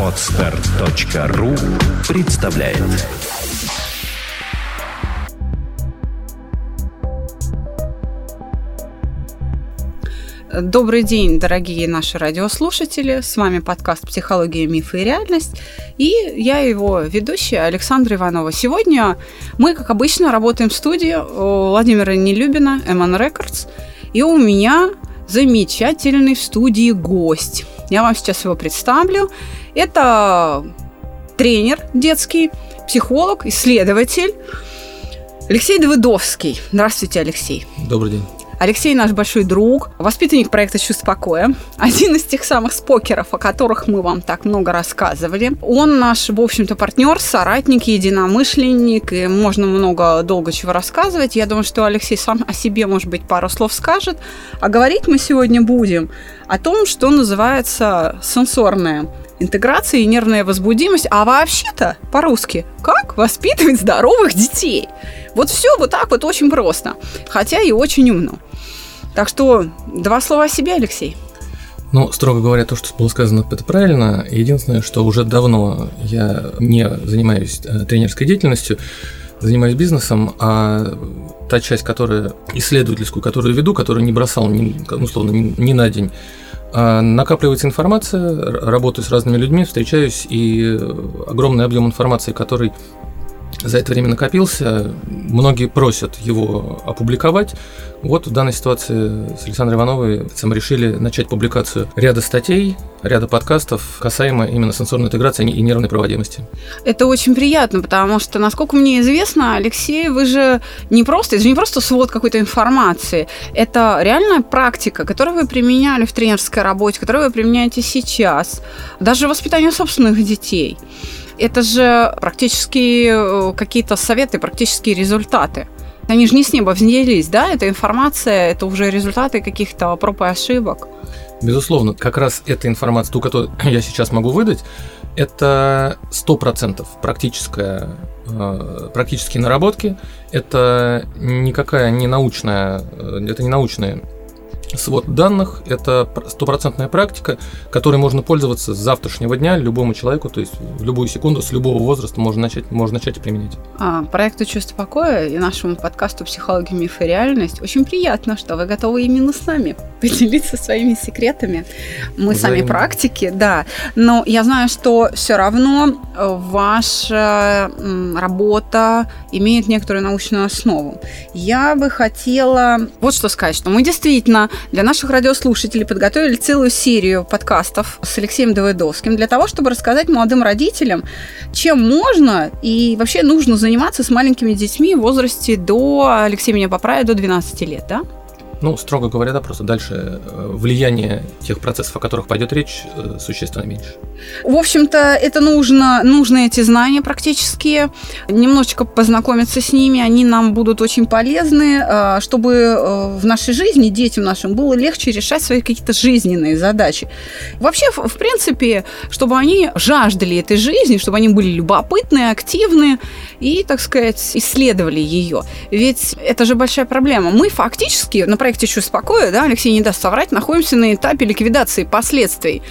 Отстар.ру представляет Добрый день, дорогие наши радиослушатели. С вами подкаст «Психология, мифы и реальность». И я его ведущая Александра Иванова. Сегодня мы, как обычно, работаем в студии у Владимира Нелюбина, MN Records. И у меня замечательный в студии гость. Я вам сейчас его представлю. Это тренер детский, психолог, исследователь Алексей Давыдовский. Здравствуйте, Алексей. Добрый день. Алексей наш большой друг, воспитанник проекта «Чувство покоя», один из тех самых спокеров, о которых мы вам так много рассказывали. Он наш, в общем-то, партнер, соратник, единомышленник, и можно много, долго чего рассказывать. Я думаю, что Алексей сам о себе, может быть, пару слов скажет. А говорить мы сегодня будем о том, что называется сенсорная интеграция и нервная возбудимость, а вообще-то по-русски, как воспитывать здоровых детей. Вот все вот так вот очень просто, хотя и очень умно. Так что два слова о себе, Алексей. Ну, строго говоря, то, что было сказано, это правильно. Единственное, что уже давно я не занимаюсь э, тренерской деятельностью, занимаюсь бизнесом, а та часть, которая исследовательскую, которую веду, которую не бросал, ни, условно, ни, на день, накапливается информация, работаю с разными людьми, встречаюсь, и огромный объем информации, который за это время накопился. Многие просят его опубликовать. Вот в данной ситуации с Александрой Ивановой решили начать публикацию ряда статей, ряда подкастов касаемо именно сенсорной интеграции и нервной проводимости. Это очень приятно, потому что, насколько мне известно, Алексей, вы же не просто, это же не просто свод какой-то информации, это реальная практика, которую вы применяли в тренерской работе, которую вы применяете сейчас, даже в воспитании собственных детей это же практически э, какие-то советы, практические результаты. Они же не с неба взялись, да? Это информация, это уже результаты каких-то проб и ошибок. Безусловно, как раз эта информация, ту, которую я сейчас могу выдать, это 100% практическая, э, практические наработки. Это никакая не научная, э, это не научные свод данных – это стопроцентная практика, которой можно пользоваться с завтрашнего дня любому человеку, то есть в любую секунду, с любого возраста можно начать, можно начать и применять. А, проекту «Чувство покоя» и нашему подкасту «Психология, миф и реальность» очень приятно, что вы готовы именно с нами поделиться своими секретами. Мы Взаимно. сами практики, да, но я знаю, что все равно э, ваша работа имеет некоторую научную основу. Я бы хотела вот что сказать, что мы действительно для наших радиослушателей подготовили целую серию подкастов с Алексеем Давыдовским для того, чтобы рассказать молодым родителям, чем можно и вообще нужно заниматься с маленькими детьми в возрасте до, Алексей меня поправит, до 12 лет, да? Ну, строго говоря, да, просто дальше э, влияние тех процессов, о которых пойдет речь, э, существенно меньше. В общем-то, это нужно, нужны эти знания практические, немножечко познакомиться с ними, они нам будут очень полезны, э, чтобы в нашей жизни детям нашим было легче решать свои какие-то жизненные задачи. Вообще, в принципе, чтобы они жаждали этой жизни, чтобы они были любопытны, активны и, так сказать, исследовали ее. Ведь это же большая проблема. Мы фактически, например, проекте «Чувство покоя», да, Алексей не даст соврать, находимся на этапе ликвидации последствий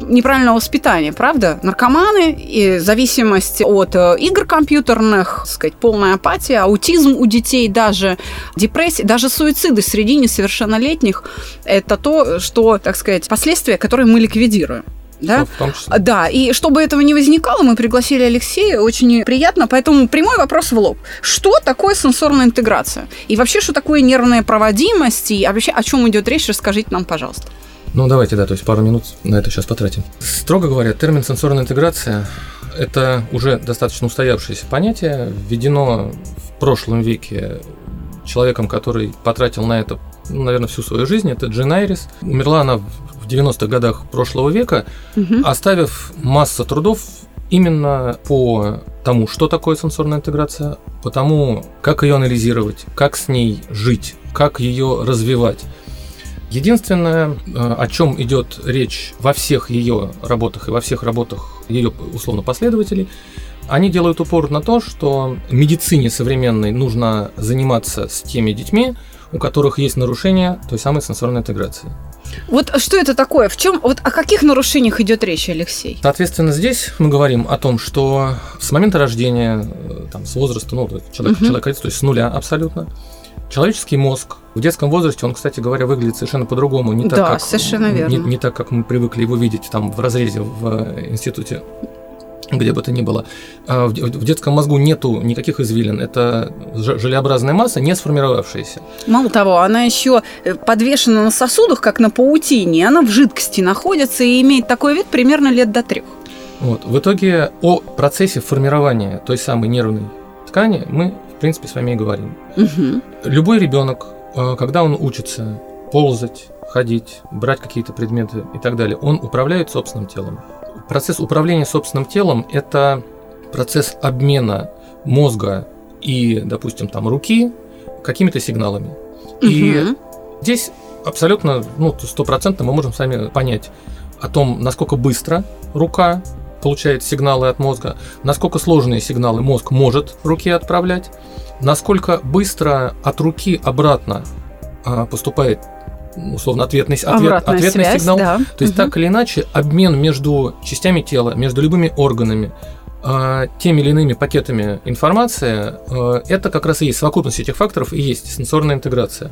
неправильного воспитания, правда? Наркоманы, и зависимость от э, игр компьютерных, сказать, полная апатия, аутизм у детей даже, депрессия, даже суициды среди несовершеннолетних – это то, что, так сказать, последствия, которые мы ликвидируем. Да? В том числе. Да, и чтобы этого не возникало, мы пригласили Алексея, очень приятно, поэтому прямой вопрос в лоб. Что такое сенсорная интеграция? И вообще, что такое нервная проводимость? И вообще, о чем идет речь, расскажите нам, пожалуйста. Ну, давайте, да, то есть пару минут на это сейчас потратим. Строго говоря, термин сенсорная интеграция – это уже достаточно устоявшееся понятие, введено в прошлом веке человеком, который потратил на это, ну, наверное, всю свою жизнь, это Джин Айрис. Умерла она 90-х годах прошлого века, угу. оставив массу трудов именно по тому, что такое сенсорная интеграция, по тому, как ее анализировать, как с ней жить, как ее развивать. Единственное, э, о чем идет речь во всех ее работах и во всех работах ее условно последователей, они делают упор на то, что медицине современной нужно заниматься с теми детьми, у которых есть нарушение той самой сенсорной интеграции. Вот что это такое? В чем, вот о каких нарушениях идет речь, Алексей? Соответственно, здесь мы говорим о том, что с момента рождения, э, там, с возраста, ну, человек, угу. человек то есть с нуля абсолютно, человеческий мозг в детском возрасте, он, кстати говоря, выглядит совершенно по-другому, не так, да, как, совершенно верно. Не, не так, как мы привыкли его видеть там в разрезе в э, институте где бы то ни было. А в детском мозгу нету никаких извилин. Это желеобразная масса, не сформировавшаяся. Мало того, она еще э, подвешена на сосудах, как на паутине. Она в жидкости находится и имеет такой вид примерно лет до трех. Вот. В итоге о процессе формирования той самой нервной ткани мы, в принципе, с вами и говорим. Угу. Любой ребенок, э, когда он учится ползать, ходить, брать какие-то предметы и так далее, он управляет собственным телом. Процесс управления собственным телом – это процесс обмена мозга и, допустим, там руки какими-то сигналами. Угу. И здесь абсолютно, ну, стопроцентно мы можем сами понять о том, насколько быстро рука получает сигналы от мозга, насколько сложные сигналы мозг может руки отправлять, насколько быстро от руки обратно а, поступает условно ответный, ответ, ответный связь, сигнал. Да. То есть угу. так или иначе обмен между частями тела, между любыми органами, э, теми или иными пакетами информации, э, это как раз и есть совокупность этих факторов и есть сенсорная интеграция.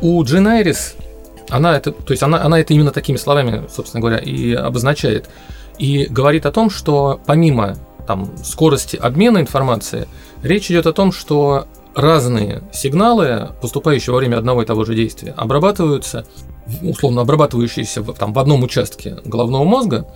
У Джин Айрис она это, то есть она, она это именно такими словами, собственно говоря, и обозначает. И говорит о том, что помимо там, скорости обмена информации, речь идет о том, что разные сигналы, поступающие во время одного и того же действия, обрабатываются, условно обрабатывающиеся в, там, в одном участке головного мозга,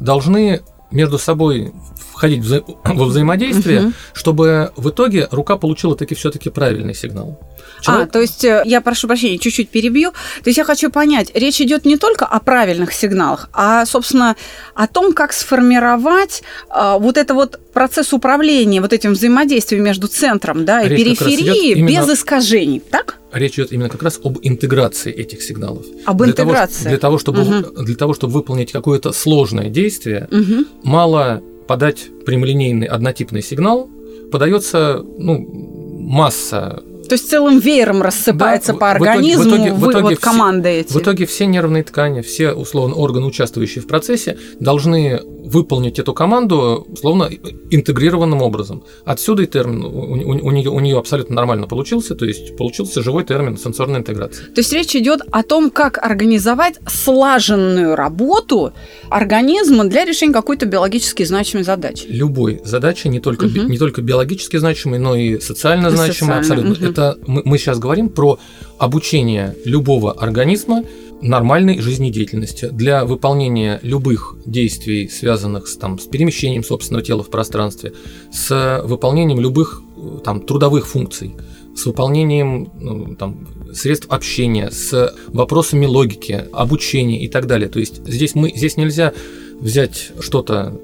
должны между собой входить вза во взаимодействие, угу. чтобы в итоге рука получила таки все-таки правильный сигнал. Человек... А, то есть э, я прошу прощения, чуть-чуть перебью. То есть я хочу понять, речь идет не только о правильных сигналах, а, собственно, о том, как сформировать а, вот это вот процесс управления, вот этим взаимодействием между центром да, и речь периферией именно... без искажений, так? Речь идет именно как раз об интеграции этих сигналов. Об для интеграции. Того, для, того, чтобы, угу. для того, чтобы выполнить какое-то сложное действие, угу. мало подать прямолинейный однотипный сигнал, подается ну, масса то есть целым веером рассыпается да, по организму в итоге, в итоге, в итоге вот команды эти. В итоге все нервные ткани, все условно органы, участвующие в процессе, должны выполнить эту команду словно интегрированным образом. Отсюда и термин у, у, у, нее, у нее абсолютно нормально получился, то есть получился живой термин сенсорная интеграция. То есть речь идет о том, как организовать слаженную работу организма для решения какой-то биологически значимой задачи. Любой задачи, не только, угу. не только биологически значимой, но и социально значимой, абсолютно. Угу. Это мы, мы сейчас говорим про обучение любого организма нормальной жизнедеятельности. Для выполнения любых действий, связанных с, там, с перемещением собственного тела в пространстве, с выполнением любых там, трудовых функций, с выполнением ну, там, средств общения, с вопросами логики, обучения и так далее. То есть здесь, мы, здесь нельзя взять что-то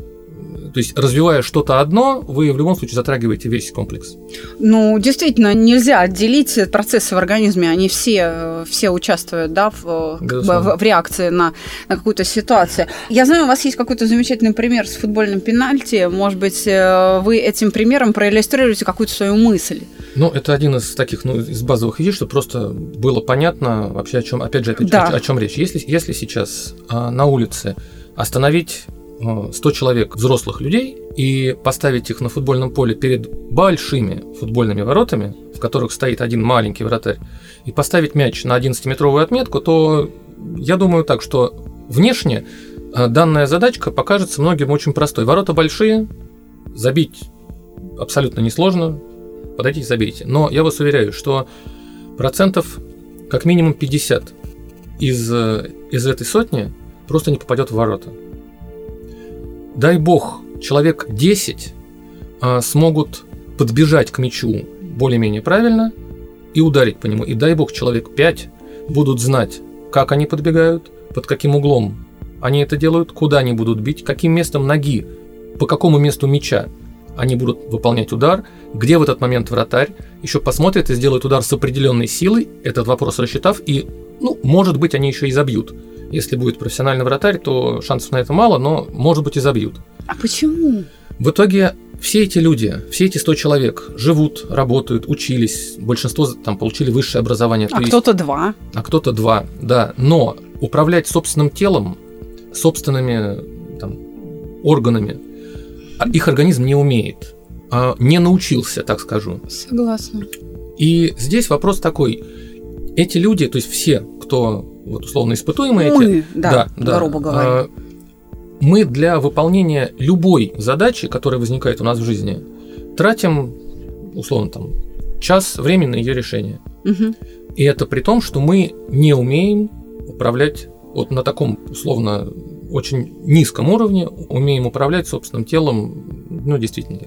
то есть, развивая что-то одно, вы в любом случае затрагиваете весь комплекс. Ну, действительно, нельзя отделить процессы в организме. Они все, все участвуют да, в, в, в реакции на, на какую-то ситуацию. Я знаю, у вас есть какой-то замечательный пример с футбольным пенальти. Может быть, э, вы этим примером проиллюстрируете какую-то свою мысль? Ну, это один из таких, ну, из базовых вещей, что просто было понятно вообще о чем, опять же, опять, да. о, о чем речь. Если, если сейчас а, на улице остановить 100 человек взрослых людей и поставить их на футбольном поле перед большими футбольными воротами, в которых стоит один маленький вратарь, и поставить мяч на 11-метровую отметку, то я думаю так, что внешне э, данная задачка покажется многим очень простой. Ворота большие, забить абсолютно несложно, подойдите, забейте. Но я вас уверяю, что процентов как минимум 50 из, э, из этой сотни просто не попадет в ворота дай бог, человек 10 а, смогут подбежать к мячу более-менее правильно и ударить по нему. И дай бог, человек 5 будут знать, как они подбегают, под каким углом они это делают, куда они будут бить, каким местом ноги, по какому месту мяча они будут выполнять удар, где в этот момент вратарь, еще посмотрят и сделают удар с определенной силой, этот вопрос рассчитав, и, ну, может быть, они еще и забьют. Если будет профессиональный вратарь, то шансов на это мало, но, может быть, и забьют. А почему? В итоге все эти люди, все эти 100 человек живут, работают, учились, большинство там получили высшее образование. А кто-то два. А кто-то два, да. Но управлять собственным телом, собственными там, органами, а их организм не умеет, а не научился, так скажу. Согласна. И здесь вопрос такой. Эти люди, то есть все, кто вот условно испытуемые Мы, эти, да, грубо говоря. а, мы для выполнения любой задачи, которая возникает у нас в жизни, тратим условно там час времени на ее решение. Мгм. И это при том, что мы не умеем управлять вот на таком условно очень низком уровне, умеем управлять собственным телом, ну действительно.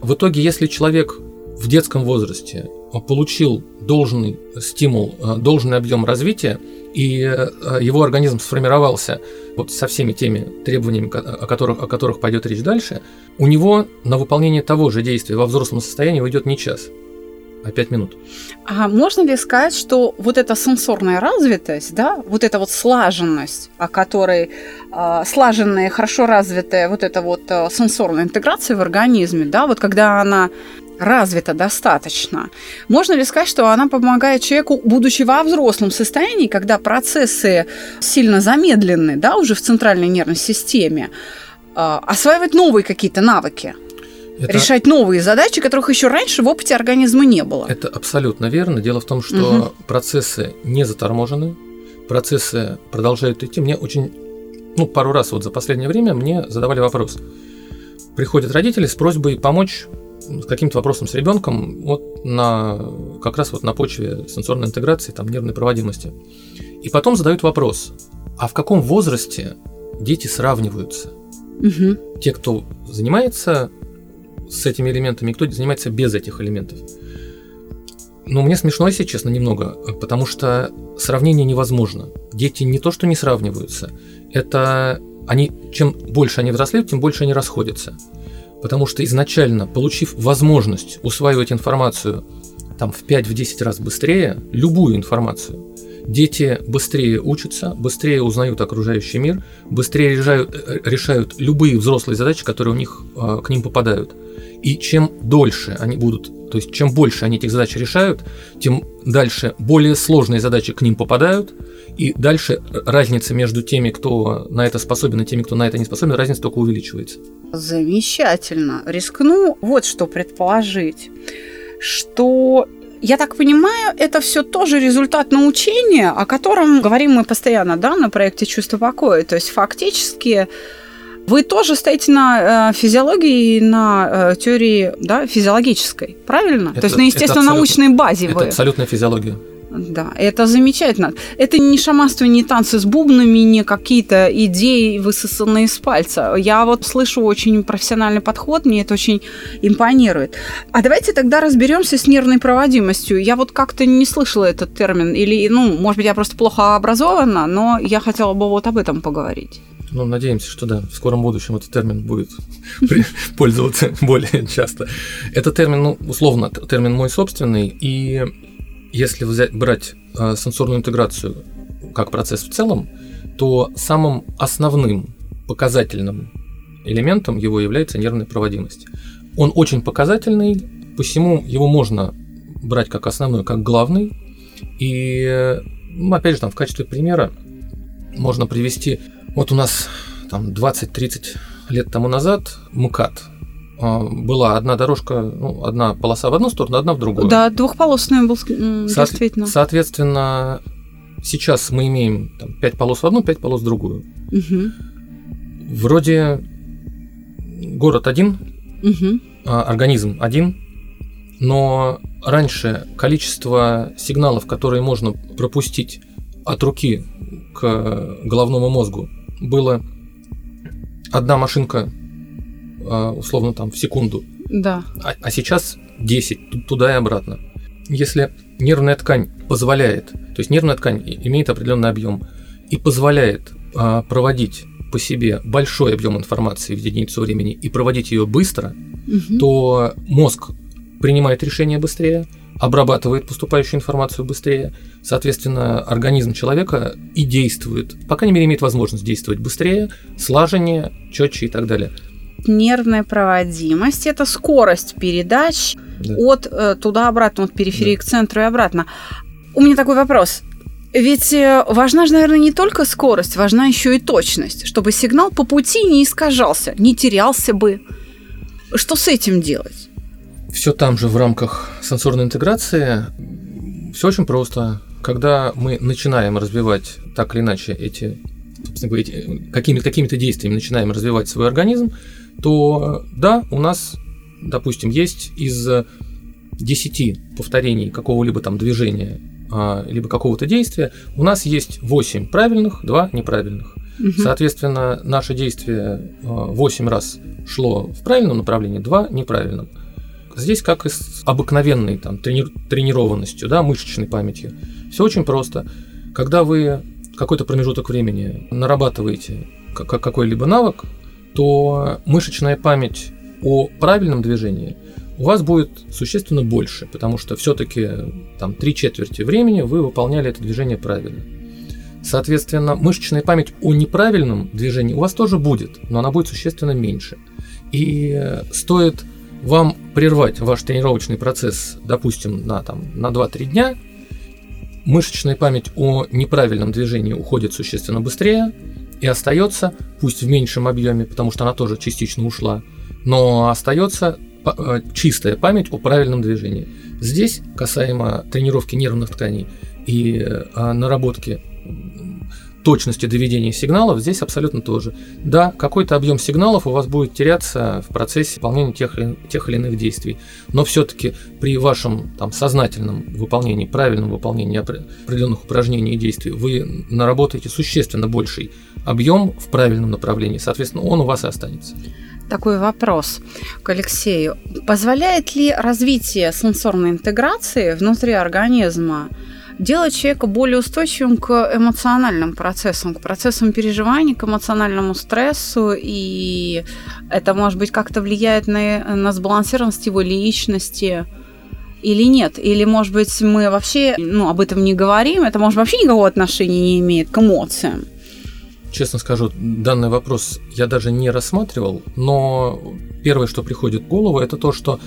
В итоге, если человек в детском возрасте получил должный стимул, э, должный объем развития, и э, его организм сформировался вот со всеми теми требованиями, о которых, о которых пойдет речь дальше, у него на выполнение того же действия во взрослом состоянии уйдет не час, а пять минут. А можно ли сказать, что вот эта сенсорная развитость, да, вот эта вот слаженность, о которой э, слаженная, хорошо развитая вот эта вот э, сенсорная интеграция в организме, да, вот когда она развита достаточно, можно ли сказать, что она помогает человеку, будучи во взрослом состоянии, когда процессы сильно замедлены, да, уже в центральной нервной системе, э, осваивать новые какие-то навыки? Это- решать новые задачи, которых еще раньше в опыте организма не было. Это абсолютно верно. Дело в том, что процессы не заторможены, процессы продолжают идти. Мне очень, ну, пару раз вот за последнее время мне задавали вопрос. Приходят родители с просьбой помочь с каким-то вопросом с ребенком вот на как раз вот на почве сенсорной интеграции, там нервной проводимости. И потом задают вопрос: а в каком возрасте дети сравниваются? Мгм. те, кто занимается с этими элементами, и кто занимается без этих элементов. Ну, мне смешно, если честно, немного, потому что сравнение невозможно. Дети не то, что не сравниваются, это они, чем больше они взрослеют, тем больше они расходятся. Потому что изначально, получив возможность усваивать информацию там в 5-10 раз быстрее, любую информацию, дети быстрее учатся, быстрее узнают окружающий мир, быстрее решают, э, решают любые взрослые задачи, которые у них э, к ним попадают. И чем дольше они будут, то есть чем больше они этих задач решают, тем дальше более сложные задачи к ним попадают, и дальше разница между теми, кто на это способен, и теми, кто на это не способен, разница только увеличивается. Замечательно. Рискну вот что предположить, что я так понимаю, это все тоже результат научения, о котором говорим мы постоянно, да, на проекте «Чувство покоя». То есть фактически вы тоже стоите на э, физиологии и на э, теории да, физиологической, правильно? Это- То есть на это естественно-научной базе Это вы. абсолютная физиология. Да, это замечательно. Это не шаманство, не танцы с бубнами, не какие-то идеи, высосанные из пальца. Я вот слышу очень профессиональный подход, мне это очень импонирует. А давайте тогда разберемся с нервной проводимостью. Я вот как-то не слышала этот термин, или, ну, может быть, я просто плохо образована, но я хотела бы вот об этом поговорить. Ну, надеемся, что да, в скором будущем этот термин будет пользоваться более часто. Это термин, ну, условно, термин мой собственный, и если взять, брать э, сенсорную интеграцию как процесс в целом, то самым основным показательным элементом его является нервная проводимость. Он очень показательный, посему его можно брать как основной, как главный. И, ну, опять же, там в качестве примера можно привести вот у нас там 20-30 лет тому назад МКАД. А, Была одна дорожка, ну, одна полоса в одну сторону, одна в другую. Да, двухполосный был, Соот- действительно. Соответственно, сейчас мы имеем там, 5 полос в одну, 5 полос в другую. Мгм, Вроде город один, а, организм один, но раньше количество сигналов, которые можно пропустить от руки к головному мозгу, было одна машинка, условно там в секунду, Да. а, а сейчас 10 ту- туда и обратно. Если нервная ткань позволяет, то есть нервная ткань имеет определенный объем и позволяет а, проводить по себе большой объем информации в единицу времени и проводить ее быстро, Мгм. то мозг принимает решение быстрее, обрабатывает поступающую информацию быстрее, соответственно, организм человека и действует, по крайней мере, имеет возможность действовать быстрее, слаженнее, четче и так далее. Нервная проводимость. Это скорость передач да. от э, туда-обратно, от периферии да. к центру и обратно. У меня такой вопрос. Ведь э, важна же, наверное, не только скорость, важна еще и точность, чтобы сигнал по пути не искажался, не терялся бы. Что с этим делать? Все там же в рамках сенсорной интеграции. Все очень просто. Когда мы начинаем развивать так или иначе эти, эти какими-то какими действиями начинаем развивать свой организм, то да, у нас, допустим, есть из 10 повторений какого-либо там движения а, либо какого-то действия, у нас есть 8 правильных, 2 неправильных. Угу. Соответственно, наше действие 8 а, раз шло в правильном направлении, 2 неправильном. Здесь как и с обыкновенной там, трени- тренированностью, да, мышечной памятью. Все очень просто. Когда вы какой-то промежуток времени нарабатываете какой-либо навык, то мышечная память о правильном движении – у вас будет существенно больше, потому что все-таки там три четверти времени вы выполняли это движение правильно. Соответственно, мышечная память о неправильном движении у вас тоже будет, но она будет существенно меньше. И стоит вам прервать ваш тренировочный процесс, допустим, на, там, на 2-3 дня, мышечная память о неправильном движении уходит существенно быстрее и остается, пусть в меньшем объеме, потому что она тоже частично ушла, но остается Э, чистая память о правильном движении. Здесь, касаемо тренировки нервных тканей и э, наработки точности доведения сигналов, здесь абсолютно тоже. Да, какой-то объем сигналов у вас будет теряться в процессе выполнения тех, тех или иных действий, но все-таки при вашем там, сознательном выполнении, правильном выполнении определенных упражнений и действий вы наработаете существенно больший объем в правильном направлении, соответственно, он у вас и останется такой вопрос к Алексею. Позволяет ли развитие сенсорной интеграции внутри организма делать человека более устойчивым к эмоциональным процессам, к процессам переживаний, к эмоциональному стрессу, и это, может быть, как-то влияет на, на сбалансированность его личности, или нет? Или, может быть, мы вообще ну, об этом не говорим, это, может, вообще никакого отношения не имеет к эмоциям? Честно скажу, данный вопрос я даже не рассматривал, но первое, что приходит в голову, это то, что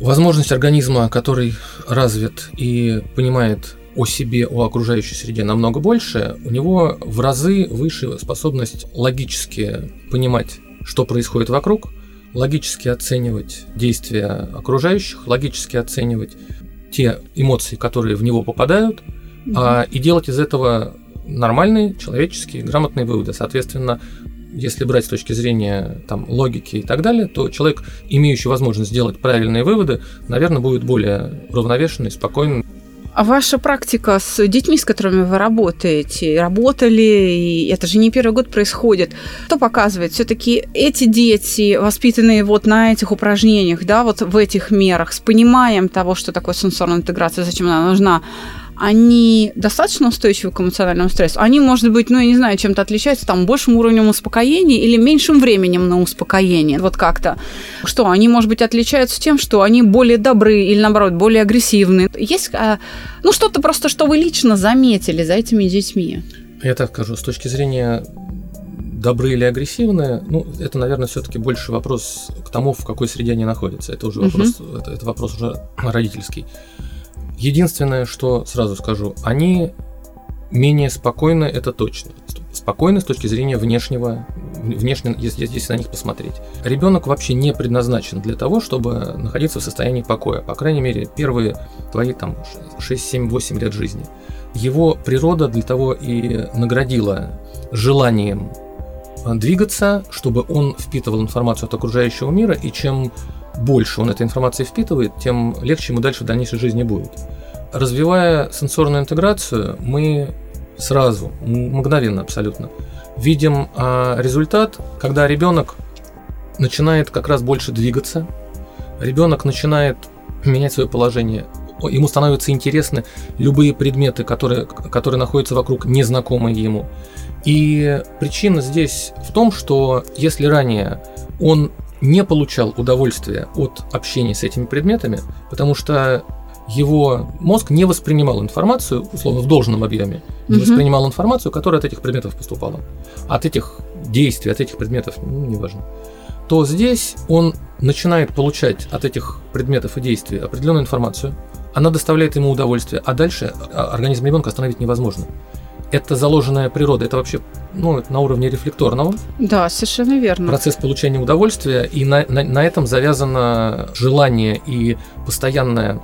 возможность организма, который развит и понимает о себе, о окружающей среде намного больше, у него в разы выше способность логически понимать, что происходит вокруг, логически оценивать действия окружающих, логически оценивать те эмоции, которые в него попадают, mm-hmm. а, и делать из этого нормальные, человеческие, грамотные выводы. Соответственно, если брать с точки зрения там, логики и так далее, то человек, имеющий возможность сделать правильные выводы, наверное, будет более уравновешенный, спокойный. А ваша практика с детьми, с которыми вы работаете, работали, и это же не первый год происходит, что показывает? Все-таки эти дети, воспитанные вот на этих упражнениях, да, вот в этих мерах, с пониманием того, что такое сенсорная интеграция, зачем она нужна, они достаточно устойчивы к эмоциональному стрессу? Они, может быть, ну, я не знаю, чем-то отличаются, там, большим уровнем успокоения или меньшим временем на успокоение, вот как-то. Что, они, может быть, отличаются тем, что они более добры или, наоборот, более агрессивны? Есть, а, ну, что-то просто, что вы лично заметили за этими детьми? Я так скажу, с точки зрения добры или агрессивны, ну, это, наверное, все-таки больше вопрос к тому, в какой среде они находятся. Это уже вопрос, uh-huh. это, это вопрос уже родительский. Единственное, что сразу скажу, они менее спокойны, это точно. Спокойны с точки зрения внешнего, внешне, если, если на них посмотреть. Ребенок вообще не предназначен для того, чтобы находиться в состоянии покоя. По крайней мере, первые твои там 6, 7, 8 лет жизни. Его природа для того и наградила желанием двигаться, чтобы он впитывал информацию от окружающего мира, и чем больше он этой информации впитывает, тем легче ему дальше в дальнейшей жизни будет. Развивая сенсорную интеграцию, мы сразу, мгновенно абсолютно, видим а, результат, когда ребенок начинает как раз больше двигаться, ребенок начинает менять свое положение, ему становятся интересны любые предметы, которые, которые находятся вокруг, незнакомые ему. И причина здесь в том, что если ранее он не получал удовольствия от общения с этими предметами, потому что его мозг не воспринимал информацию, условно, в должном объеме, не угу. воспринимал информацию, которая от этих предметов поступала. От этих действий, от этих предметов, ну, неважно. то здесь он начинает получать от этих предметов и действий определенную информацию, она доставляет ему удовольствие, а дальше а, организм ребенка остановить невозможно. Это заложенная природа, это вообще ну, на уровне рефлекторного. Да, совершенно верно. Процесс получения удовольствия, и на, на, на этом завязано желание и постоянное,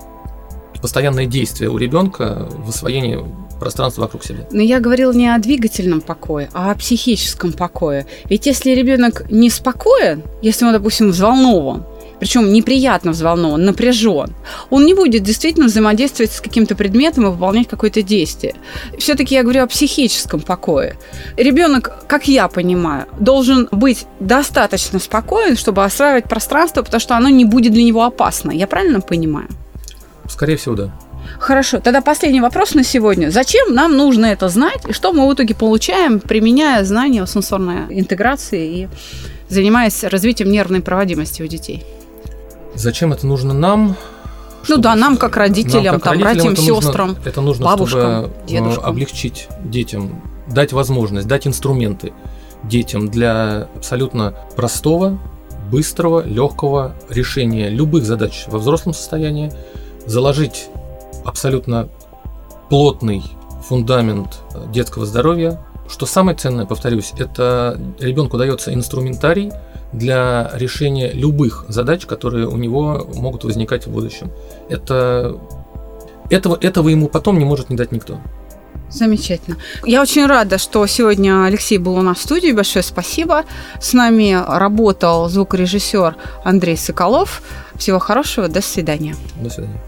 постоянное действие у ребенка в освоении пространства вокруг себя. Но я говорила не о двигательном покое, а о психическом покое. Ведь если ребенок не спокоен, если он, допустим, взволнован, причем неприятно взволнован, напряжен, он не будет действительно взаимодействовать с каким-то предметом и выполнять какое-то действие. Все-таки я говорю о психическом покое. Ребенок, как я понимаю, должен быть достаточно спокоен, чтобы осваивать пространство, потому что оно не будет для него опасно. Я правильно понимаю? Скорее всего, да. Хорошо, тогда последний вопрос на сегодня. Зачем нам нужно это знать, и что мы в итоге получаем, применяя знания о сенсорной интеграции и занимаясь развитием нервной проводимости у детей? Зачем это нужно нам? Ну да, нам как родителям, нам, как там, родителям братьям, это сестрам, нужно, это нужно, бабушкам, чтобы э, дедушкам. облегчить детям, дать возможность, дать инструменты детям для абсолютно простого, быстрого, легкого решения любых задач во взрослом состоянии, заложить абсолютно плотный фундамент детского здоровья. Что самое ценное, повторюсь, это ребенку дается инструментарий для решения любых задач, которые у него могут возникать в будущем. Это, этого, этого ему потом не может не дать никто. Замечательно. Я очень рада, что сегодня Алексей был у нас в студии. Большое спасибо. С нами работал звукорежиссер Андрей Соколов. Всего хорошего. До свидания. До свидания.